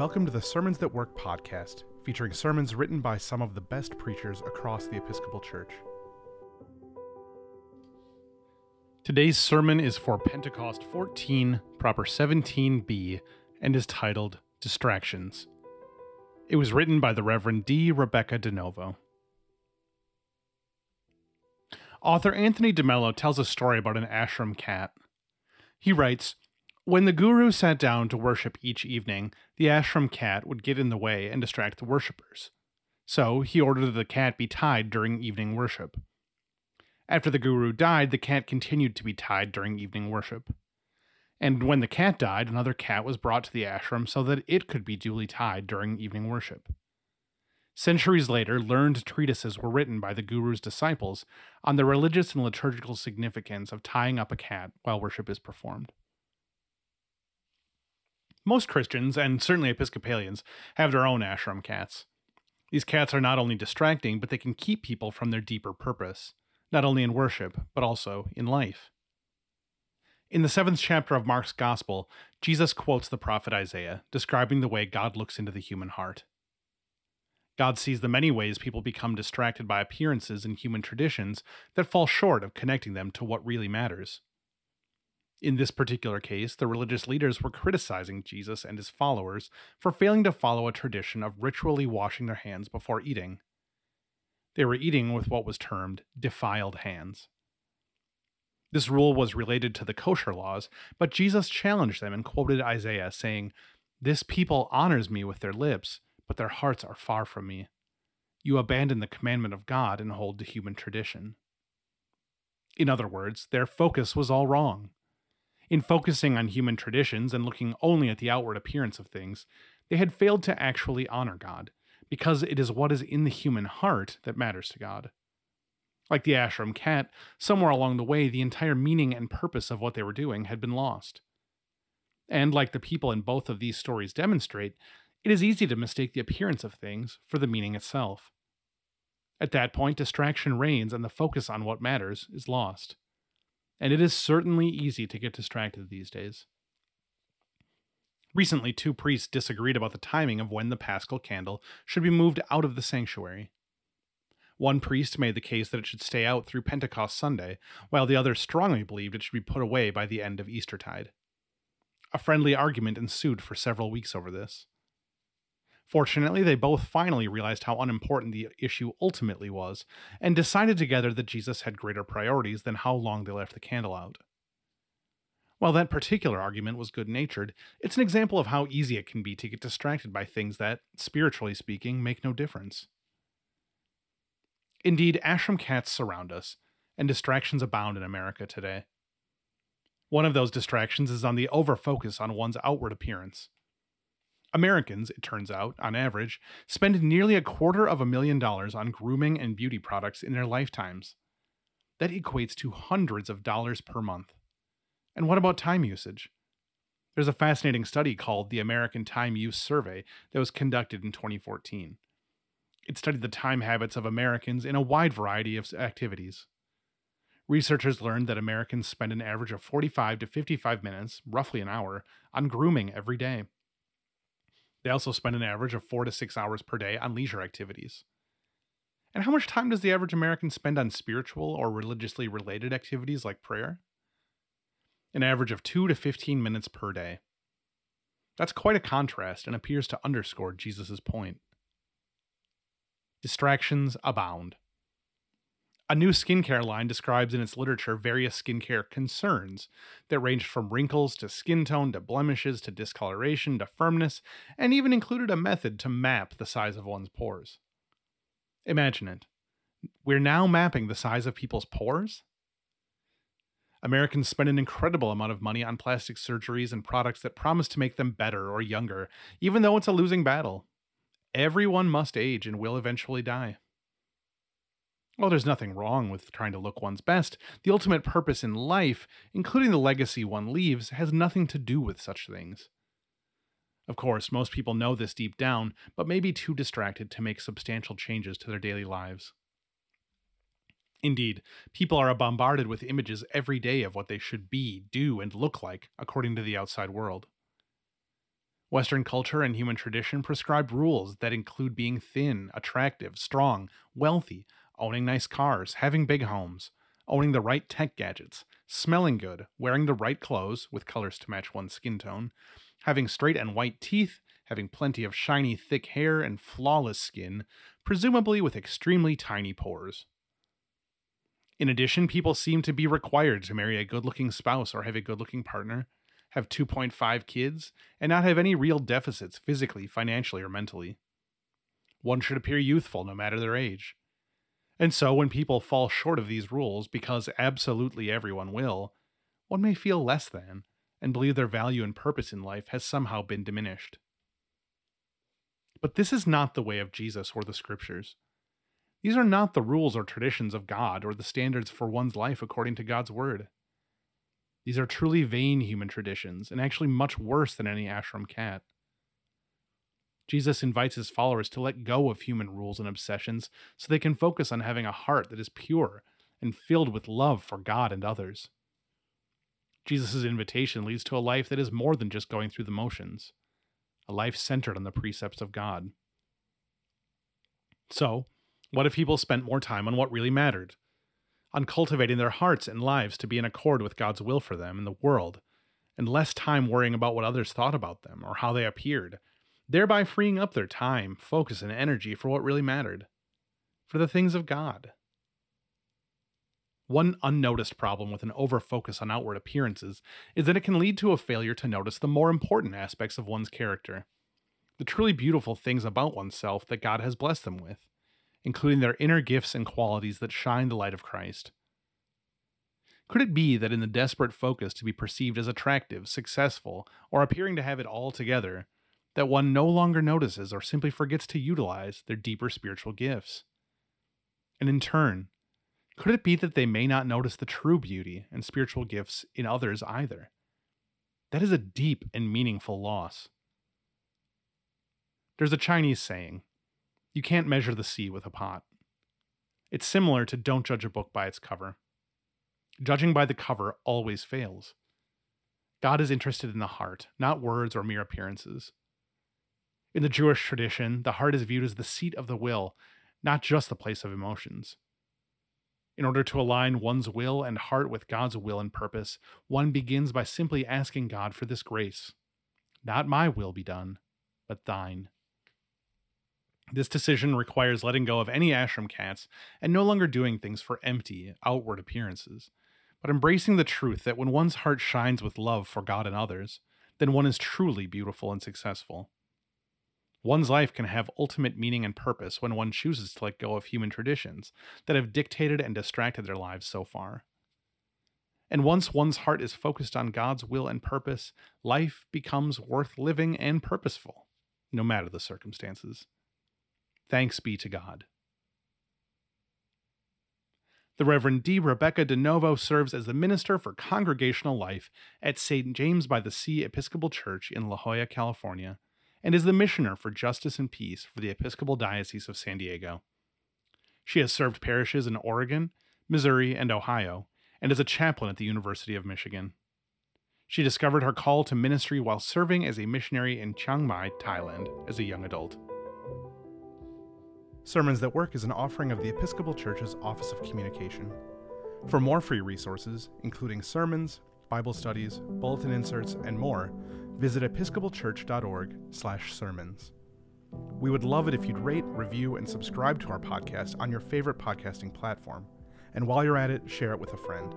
Welcome to the Sermons That Work podcast, featuring sermons written by some of the best preachers across the Episcopal Church. Today's sermon is for Pentecost 14, proper 17b, and is titled Distractions. It was written by the Reverend D. Rebecca DeNovo. Author Anthony DeMello tells a story about an ashram cat. He writes When the guru sat down to worship each evening, the ashram cat would get in the way and distract the worshippers. So he ordered that the cat be tied during evening worship. After the guru died, the cat continued to be tied during evening worship. And when the cat died, another cat was brought to the ashram so that it could be duly tied during evening worship. Centuries later, learned treatises were written by the Guru's disciples on the religious and liturgical significance of tying up a cat while worship is performed. Most Christians, and certainly Episcopalians, have their own ashram cats. These cats are not only distracting, but they can keep people from their deeper purpose, not only in worship, but also in life. In the seventh chapter of Mark's Gospel, Jesus quotes the prophet Isaiah, describing the way God looks into the human heart. God sees the many ways people become distracted by appearances and human traditions that fall short of connecting them to what really matters. In this particular case, the religious leaders were criticizing Jesus and his followers for failing to follow a tradition of ritually washing their hands before eating. They were eating with what was termed defiled hands. This rule was related to the kosher laws, but Jesus challenged them and quoted Isaiah, saying, This people honors me with their lips but their hearts are far from me. You abandon the commandment of God and hold to human tradition. In other words, their focus was all wrong. In focusing on human traditions and looking only at the outward appearance of things, they had failed to actually honor God, because it is what is in the human heart that matters to God. Like the ashram cat, somewhere along the way, the entire meaning and purpose of what they were doing had been lost. And like the people in both of these stories demonstrate, it is easy to mistake the appearance of things for the meaning itself. At that point, distraction reigns and the focus on what matters is lost. And it is certainly easy to get distracted these days. Recently, two priests disagreed about the timing of when the paschal candle should be moved out of the sanctuary. One priest made the case that it should stay out through Pentecost Sunday, while the other strongly believed it should be put away by the end of Eastertide. A friendly argument ensued for several weeks over this. Fortunately, they both finally realized how unimportant the issue ultimately was and decided together that Jesus had greater priorities than how long they left the candle out. While that particular argument was good natured, it's an example of how easy it can be to get distracted by things that, spiritually speaking, make no difference. Indeed, ashram cats surround us, and distractions abound in America today. One of those distractions is on the overfocus on one's outward appearance. Americans, it turns out, on average, spend nearly a quarter of a million dollars on grooming and beauty products in their lifetimes. That equates to hundreds of dollars per month. And what about time usage? There's a fascinating study called the American Time Use Survey that was conducted in 2014. It studied the time habits of Americans in a wide variety of activities. Researchers learned that Americans spend an average of 45 to 55 minutes, roughly an hour, on grooming every day. They also spend an average of four to six hours per day on leisure activities. And how much time does the average American spend on spiritual or religiously related activities like prayer? An average of 2 to 15 minutes per day. That's quite a contrast and appears to underscore Jesus' point. Distractions abound. A new skincare line describes in its literature various skincare concerns that ranged from wrinkles to skin tone to blemishes to discoloration to firmness, and even included a method to map the size of one's pores. Imagine it. We're now mapping the size of people's pores? Americans spend an incredible amount of money on plastic surgeries and products that promise to make them better or younger, even though it's a losing battle. Everyone must age and will eventually die. While there's nothing wrong with trying to look one's best, the ultimate purpose in life, including the legacy one leaves, has nothing to do with such things. Of course, most people know this deep down, but may be too distracted to make substantial changes to their daily lives. Indeed, people are bombarded with images every day of what they should be, do, and look like according to the outside world. Western culture and human tradition prescribe rules that include being thin, attractive, strong, wealthy, owning nice cars, having big homes, owning the right tech gadgets, smelling good, wearing the right clothes with colors to match one's skin tone, having straight and white teeth, having plenty of shiny, thick hair and flawless skin, presumably with extremely tiny pores. In addition, people seem to be required to marry a good looking spouse or have a good looking partner, have 2.5 kids, and not have any real deficits physically, financially, or mentally. One should appear youthful no matter their age. And so, when people fall short of these rules, because absolutely everyone will, one may feel less than and believe their value and purpose in life has somehow been diminished. But this is not the way of Jesus or the scriptures. These are not the rules or traditions of God or the standards for one's life according to God's word. These are truly vain human traditions, and actually much worse than any ashram cat. Jesus invites his followers to let go of human rules and obsessions so they can focus on having a heart that is pure and filled with love for God and others. Jesus' invitation leads to a life that is more than just going through the motions, a life centered on the precepts of God. So, what if people spent more time on what really mattered? On cultivating their hearts and lives to be in accord with God's will for them and the world, and less time worrying about what others thought about them or how they appeared, thereby freeing up their time, focus, and energy for what really mattered for the things of God. One unnoticed problem with an overfocus on outward appearances is that it can lead to a failure to notice the more important aspects of one's character, the truly beautiful things about oneself that God has blessed them with including their inner gifts and qualities that shine the light of Christ. Could it be that in the desperate focus to be perceived as attractive, successful, or appearing to have it all together, that one no longer notices or simply forgets to utilize their deeper spiritual gifts? And in turn, could it be that they may not notice the true beauty and spiritual gifts in others either? That is a deep and meaningful loss. There's a Chinese saying you can't measure the sea with a pot. It's similar to don't judge a book by its cover. Judging by the cover always fails. God is interested in the heart, not words or mere appearances. In the Jewish tradition, the heart is viewed as the seat of the will, not just the place of emotions. In order to align one's will and heart with God's will and purpose, one begins by simply asking God for this grace. Not my will be done, but thine. This decision requires letting go of any ashram cats and no longer doing things for empty, outward appearances, but embracing the truth that when one's heart shines with love for God and others, then one is truly beautiful and successful. One's life can have ultimate meaning and purpose when one chooses to let go of human traditions that have dictated and distracted their lives so far. And once one's heart is focused on God's will and purpose, life becomes worth living and purposeful, no matter the circumstances. Thanks be to God. The Reverend D. Rebecca DeNovo serves as the Minister for Congregational Life at St. James by the Sea Episcopal Church in La Jolla, California, and is the Missioner for Justice and Peace for the Episcopal Diocese of San Diego. She has served parishes in Oregon, Missouri, and Ohio, and is a chaplain at the University of Michigan. She discovered her call to ministry while serving as a missionary in Chiang Mai, Thailand, as a young adult. Sermons That Work is an offering of the Episcopal Church's Office of Communication. For more free resources, including sermons, Bible studies, bulletin inserts, and more, visit episcopalchurch.org/sermons. We would love it if you'd rate, review, and subscribe to our podcast on your favorite podcasting platform. And while you're at it, share it with a friend.